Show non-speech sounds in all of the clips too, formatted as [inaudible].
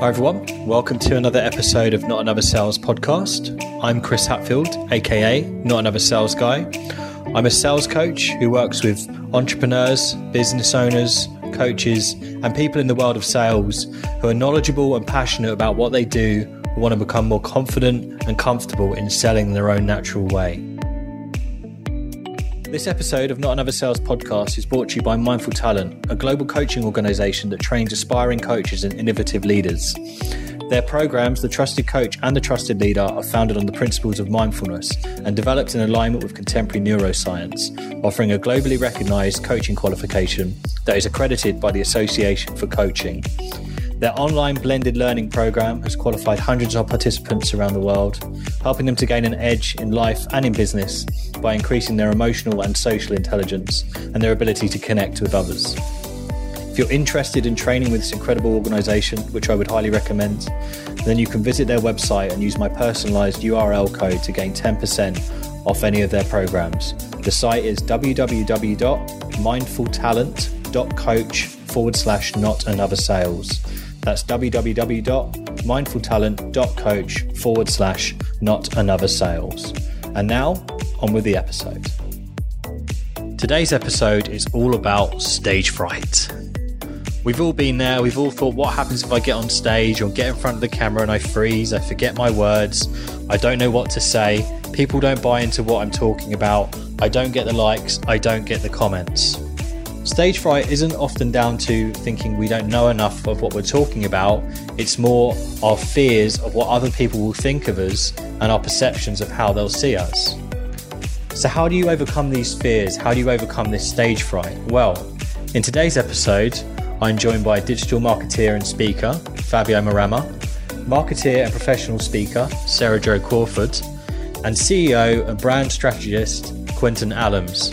Hi, everyone. Welcome to another episode of Not Another Sales podcast. I'm Chris Hatfield, aka Not Another Sales Guy. I'm a sales coach who works with entrepreneurs, business owners, coaches, and people in the world of sales who are knowledgeable and passionate about what they do, who want to become more confident and comfortable in selling their own natural way. This episode of Not Another Sales podcast is brought to you by Mindful Talent, a global coaching organization that trains aspiring coaches and innovative leaders. Their programs, The Trusted Coach and The Trusted Leader, are founded on the principles of mindfulness and developed in alignment with contemporary neuroscience, offering a globally recognized coaching qualification that is accredited by the Association for Coaching. Their online blended learning program has qualified hundreds of participants around the world, helping them to gain an edge in life and in business by increasing their emotional and social intelligence and their ability to connect with others. If you're interested in training with this incredible organization, which I would highly recommend, then you can visit their website and use my personalized URL code to gain 10% off any of their programs. The site is www.mindfultalent.coach forward slash not another sales. That's www.mindfultalent.coach forward slash not another sales. And now, on with the episode. Today's episode is all about stage fright. We've all been there. We've all thought, what happens if I get on stage or get in front of the camera and I freeze? I forget my words. I don't know what to say. People don't buy into what I'm talking about. I don't get the likes. I don't get the comments. Stage fright isn't often down to thinking we don't know enough of what we're talking about. It's more our fears of what other people will think of us and our perceptions of how they'll see us. So, how do you overcome these fears? How do you overcome this stage fright? Well, in today's episode, I'm joined by digital marketeer and speaker Fabio Marama, marketeer and professional speaker Sarah Jo Crawford, and CEO and brand strategist Quentin Allams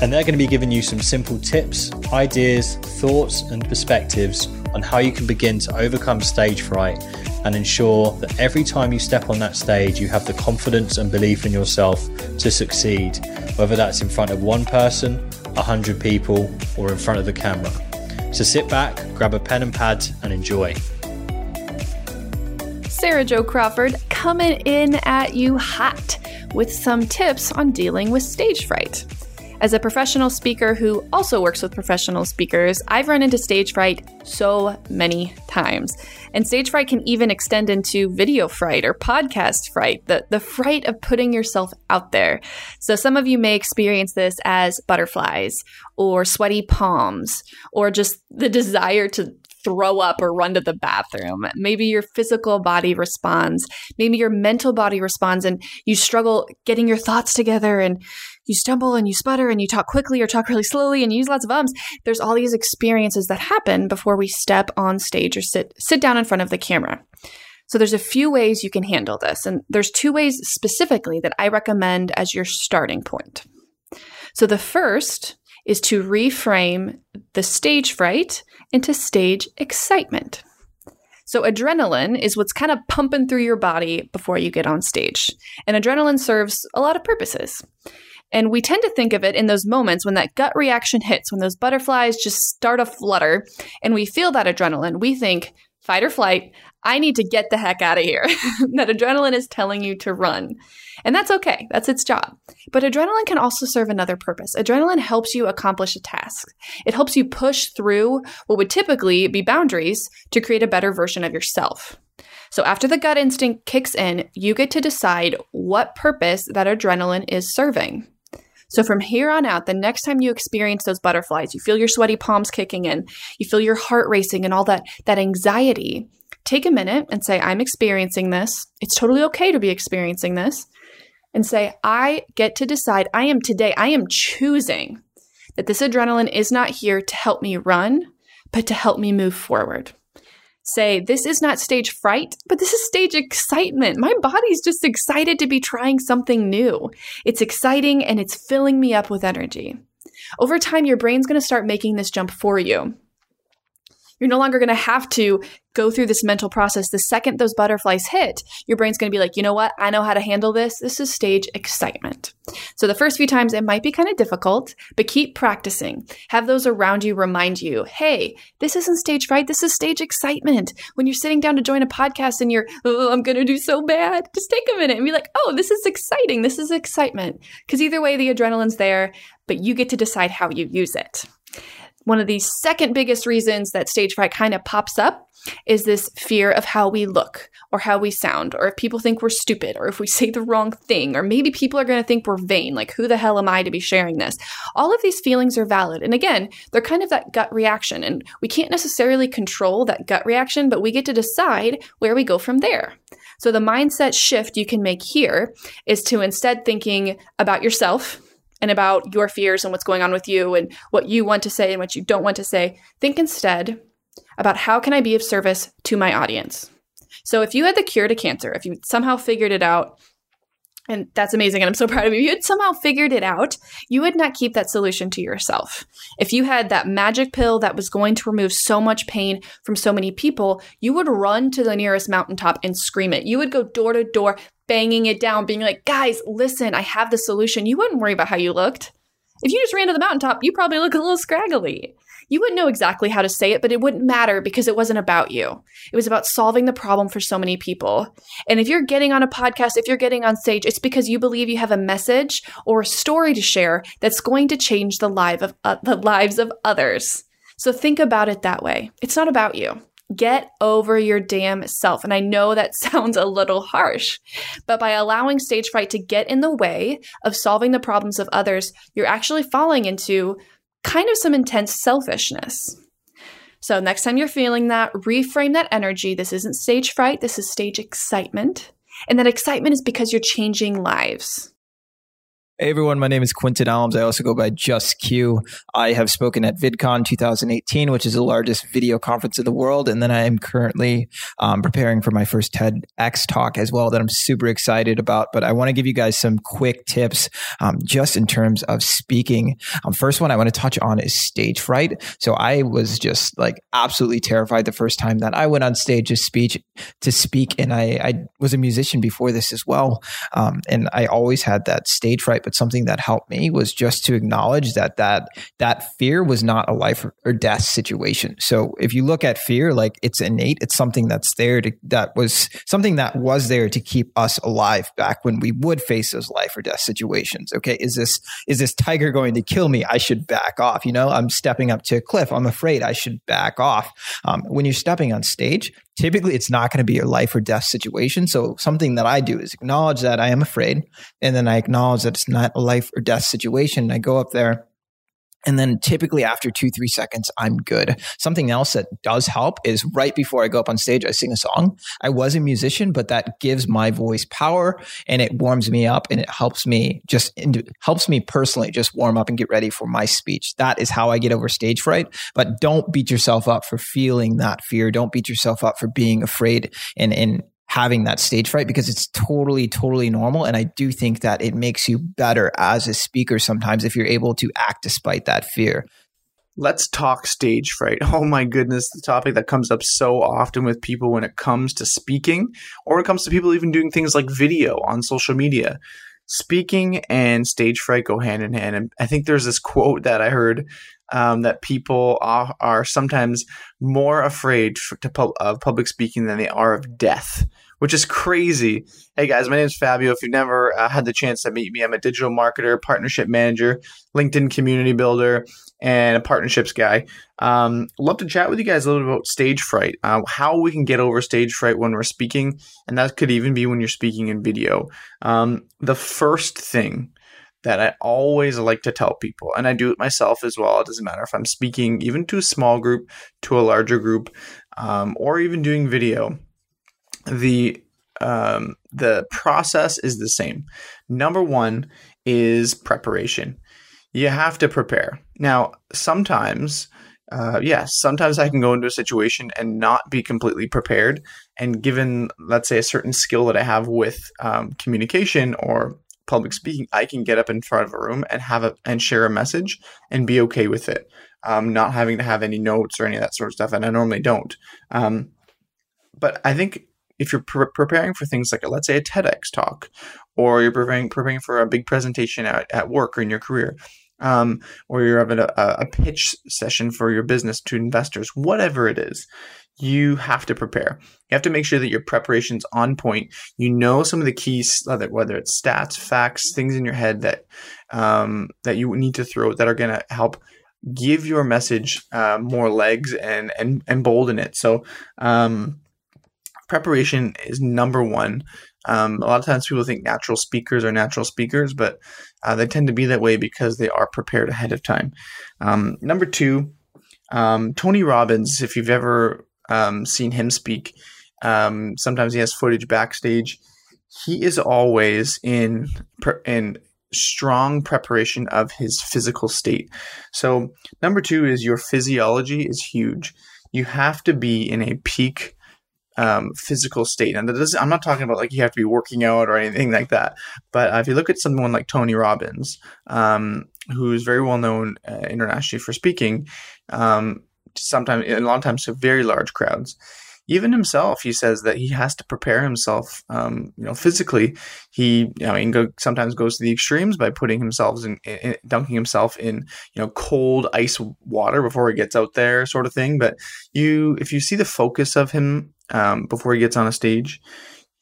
and they're going to be giving you some simple tips, ideas, thoughts, and perspectives on how you can begin to overcome stage fright and ensure that every time you step on that stage, you have the confidence and belief in yourself to succeed, whether that's in front of one person, a hundred people, or in front of the camera. So sit back, grab a pen and pad, and enjoy. Sarah Jo Crawford coming in at you hot with some tips on dealing with stage fright. As a professional speaker who also works with professional speakers, I've run into stage fright so many times. And stage fright can even extend into video fright or podcast fright, the, the fright of putting yourself out there. So some of you may experience this as butterflies or sweaty palms or just the desire to throw up or run to the bathroom. Maybe your physical body responds. Maybe your mental body responds and you struggle getting your thoughts together and you stumble and you sputter and you talk quickly or talk really slowly and you use lots of ums. There's all these experiences that happen before we step on stage or sit sit down in front of the camera. So there's a few ways you can handle this and there's two ways specifically that I recommend as your starting point. So the first is to reframe the stage fright into stage excitement. So, adrenaline is what's kind of pumping through your body before you get on stage. And adrenaline serves a lot of purposes. And we tend to think of it in those moments when that gut reaction hits, when those butterflies just start a flutter and we feel that adrenaline. We think, fight or flight, I need to get the heck out of here. [laughs] that adrenaline is telling you to run. And that's okay, that's its job. But adrenaline can also serve another purpose. Adrenaline helps you accomplish a task, it helps you push through what would typically be boundaries to create a better version of yourself. So, after the gut instinct kicks in, you get to decide what purpose that adrenaline is serving. So from here on out, the next time you experience those butterflies, you feel your sweaty palms kicking in, you feel your heart racing and all that that anxiety, take a minute and say I'm experiencing this. It's totally okay to be experiencing this. And say I get to decide I am today I am choosing that this adrenaline is not here to help me run, but to help me move forward say, This is not stage fright, but this is stage excitement. My body's just excited to be trying something new. It's exciting and it's filling me up with energy. Over time, your brain's to start making this jump for you. You're no longer going to have to go through this mental process. The second those butterflies hit, your brain's going to be like, you know what? I know how to handle this. This is stage excitement. So the first few times it might be kind of difficult, but keep practicing. Have those around you remind you, hey, this isn't stage fright. This is stage excitement. When you're sitting down to join a podcast and you're, oh, I'm going to do so bad, just take a minute and be like, oh, this is exciting. This is excitement. Because either way, the adrenaline's there, but you get to decide how you use it. One of the second biggest reasons that stage fright kind of pops up is this fear of how we look or how we sound, or if people think we're stupid, or if we [laughs] say the wrong thing, or maybe people are going to think we're vain. Like, who the hell am I to be sharing this? All of these feelings are valid. And again, they're kind of that gut reaction. And we can't necessarily control that gut reaction, but we get to decide where we go from there. So, the mindset shift you can make here is to instead thinking about yourself and about your fears and what's going on with you and what you want to say and what you don't want to say. Think instead about how can I be of service to my audience. So if you had the cure to cancer, if you somehow figured it out, and that's amazing, and I'm so proud of you. You had somehow figured it out. You would not keep that solution to yourself. If you had that magic pill that was going to remove so much pain from so many people, you would run to the nearest mountaintop and scream it. You would go door to door, banging it down, being like, guys, listen, I have the solution. You wouldn't worry about how you looked. If you just ran to the mountaintop, you probably look a little scraggly. You wouldn't know exactly how to say it, but it wouldn't matter because it wasn't about you. It was about solving the problem for so many people. And if you're getting on a podcast, if you're getting on stage, it's because you believe you have a message or a story to share that's going to change the life of uh, the lives of others. So think about it that way. It's not about you. Get over your damn self. And I know that [laughs] sounds a little harsh, but by allowing stage fright to get in the way of solving the problems of others, you're actually falling into kind of some intense selfishness. So, next time you're feeling that, reframe that energy. This isn't stage fright, this is stage excitement. And that excitement is because you're changing lives. Hey everyone, my name is Quinton Alms. I also go by Just Q. I have spoken at VidCon 2018, which is the largest video conference in the world, and then I am currently um, preparing for my first TEDx talk as well that I'm super excited about. But I want to give you guys some quick tips um, just in terms of speaking. Um, first one I want to touch on is stage fright. So I was just like absolutely terrified the first time that I went on stage to speech to speak, and I, I was a musician before this as well, um, and I always had that stage fright but something that helped me was just to acknowledge that that that fear was not a life or death situation. So if you look at fear, like it's innate, it's something that's there to that was something that was there to keep us alive back when we would face those life or death situations. Okay, is this is this tiger going to kill me? I should back off. You know, I'm stepping up to a cliff. I'm afraid I should back off. Um, when you're stepping on stage, typically it's not going to be a life or death situation. So something that I do is acknowledge that I am afraid, and then I acknowledge that it's not a life or death situation. I go up there and then typically after two, three seconds, I'm good. Something else that does help is right before I go up on stage, I sing a song. I was a musician, but that gives my voice power and it warms me up and it helps me just helps me personally just warm up and get ready for my speech. That is how I get over stage fright. But don't beat yourself up for feeling that fear. Don't beat yourself up for being afraid and, and having that stage fright because it's totally, totally normal. And I do think that it makes you better as a speaker sometimes if you're able to act despite that fear. Let's talk stage fright. [laughs] Oh my goodness, the topic that comes up so often with people when it comes to speaking, or when it comes to people even doing things like video on social media. Speaking and stage fright go hand in hand. And I think there's this quote that I heard um, that people are, are, sometimes more afraid for, to, of public speaking than they are of death which is crazy. Hey guys, my name is Fabio. If you've never uh, had the chance to meet me, I'm a digital marketer, partnership manager, LinkedIn community builder, and a partnerships guy. Um, love to chat with you guys a little bit about stage fright, uh, how we can get over stage fright when we're speaking, and that could even be when you're speaking in video. Um, the first thing that I always like to tell people, and I do it myself as well. It doesn't matter if I'm speaking even to a small group, to a larger group, um, or even doing video the um, the process is the same. Number one is preparation. You have to prepare. Now, sometimes, uh, yes, sometimes I can go into a situation and not be completely prepared. And given, let's say, a certain skill that I have with um, communication or public speaking, I can get up in front of a room and have a and share a message and be okay with it. um, not having to have any notes or any of that sort of stuff. And I normally don't. Um, but I think if you're pre- preparing for things like, let's say, a TEDx talk, or you're preparing, preparing for a big presentation at, at work or in your career, um, or you're having a, a pitch session for your business to investors, whatever it is, you have to prepare. You have to make sure that your preparation's on point. You know some of the keys, whether it's stats, facts, things in your head that um, that you need to throw that are going to help give your message uh, more legs and and and bolden it. So um, preparation is number one. Um, a lot of times people think natural speakers are natural speakers, but uh, they tend to be that way because they are prepared ahead of time. Um, number two, um, Tony Robbins, if you've ever um, seen him speak, um, sometimes he has footage backstage. He is always in in strong preparation of his physical state. So number two is your physiology is huge. You have to be in a peak um, physical state. And I'm not talking about like you have to be working out or anything like that. But uh, if you look at someone like Tony Robbins, um, who's very well known uh, internationally for speaking, um, sometimes a lot of times to very large crowds. Even himself, he says that he has to prepare himself, um, you know, physically. He, I mean, go, sometimes goes to the extremes by putting himself in, in, dunking himself in, you know, cold ice water before he gets out there, sort of thing. But you, if you see the focus of him um, before he gets on a stage,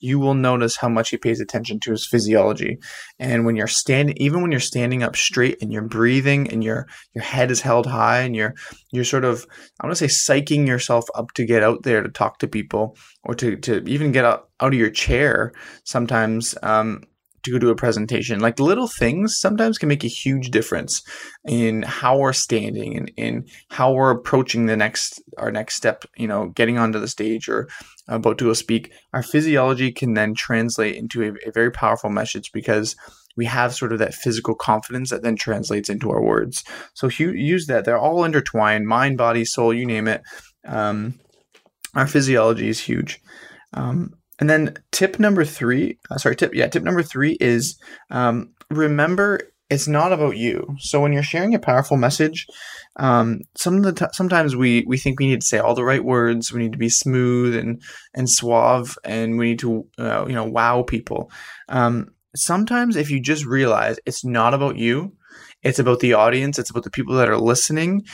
you will notice how much he pays attention to his physiology. And when you're standing, even when you're standing up straight and you're breathing and your your head is held high and you're you're sort of I want to say psyching yourself up to get out there to talk to people or to to even get out, out of your chair. Sometimes um, to go do a presentation. Like little things sometimes can make a huge difference in how we're standing and in how we're approaching the next our next step, you know, getting onto the stage or about to go speak. Our physiology can then translate into a, a very powerful message because we have sort of that physical confidence that then translates into our words. So use that. They're all intertwined mind, body, soul, you name it. Um, our physiology is huge. Um, and then tip number three, uh, sorry, tip, yeah, tip number three is um, remember it's not about you. So when you're sharing a powerful message, um, some of the t- sometimes we we think we need to say all the right words. We need to be smooth and and suave, and we need to uh, you know wow people. Um, sometimes if you just realize it's not about you, it's about the audience. It's about the people that are listening.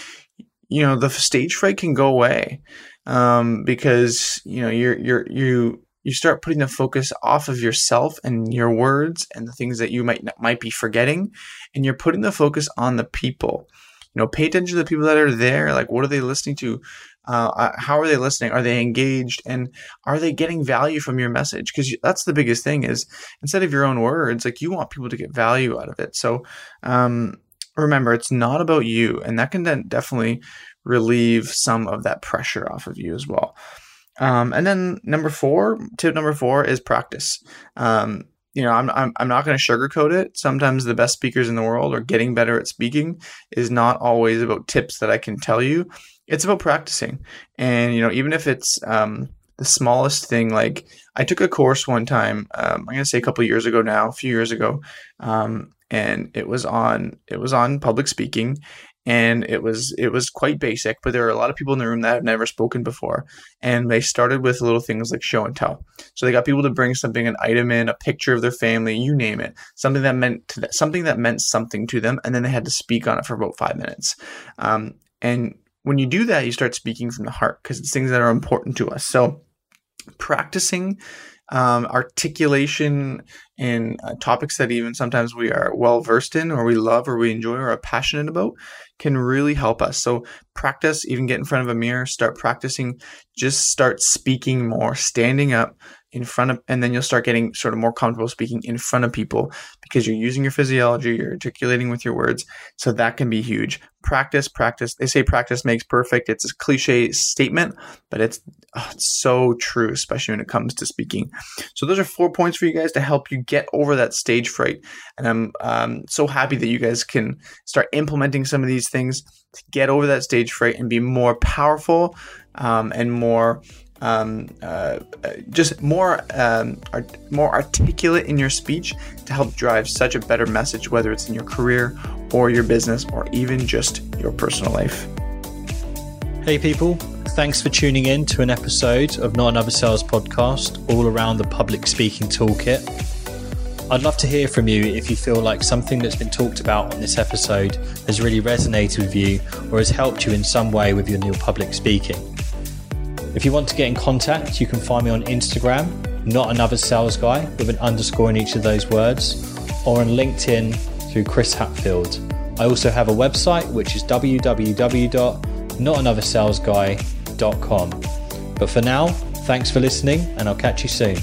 You know the stage fright can go away um, because you know you're you're you you start putting the focus off of yourself and your words and the things that you might might be forgetting and you're putting the focus on the people. You know pay attention to the people that are there. Like what are they listening to? Uh, uh how are they listening? Are they engaged? And are they getting value from your message? Because that's the biggest thing is instead of your own words like you want people to get value out of it. So um, remember it's not about you and that can then definitely relieve some of that pressure off of you as well um, and then number four, tip number four is practice. Um, you know, I'm, I'm, I'm not going to sugarcoat it. Sometimes the best speakers in the world or getting better at speaking is not always about tips that I can tell you. It's about practicing. And, you know, even if it's um, the smallest thing, like I took a course one time, um, I'm going to say a couple years ago now, a few years ago, um, and it was on it was on public speaking and it was it was quite basic but there were a lot of people in the room that have never spoken before and they started with little things like show and tell. So they got people to bring something an item in a picture of their family you name it something that meant to that, something that meant something to them and then they had to speak on it for about five minutes. Um, and when you do that you start speaking from the heart because it's things that are important to us. So practicing um, articulation in uh, topics that even sometimes we are well versed in or we love or we enjoy or are passionate about can really help us. So practice, even get in front of a mirror, start practicing, just start speaking more, standing up, in front of, and then you'll start getting sort of more comfortable speaking in front of people because you're using your physiology, you're articulating with your words. So that can be huge. Practice, practice. They say practice makes perfect. It's a cliche statement, but it's, oh, it's so true, especially when it comes to speaking. So those are four points for you guys to help you get over that stage fright. And I'm um, so happy that you guys can start implementing some of these things to get over that stage fright and be more powerful um, and more um, uh, just more um, art- more articulate in your speech to help drive such a better message, whether it's in your career or your business or even just your personal life. Hey, people. Thanks for tuning in to an episode of Not Another Sales podcast all around the public speaking toolkit. I'd love to hear from you if you feel like something that's been talked about on this episode has really resonated with you or has helped you in some way with your new public speaking. If you want to get in contact, you can find me on Instagram, not another sales guy, with an underscore in each of those words, or on LinkedIn through Chris Hatfield. I also have a website which is www.notanothersalesguy.com. But for now, thanks for listening, and I'll catch you soon.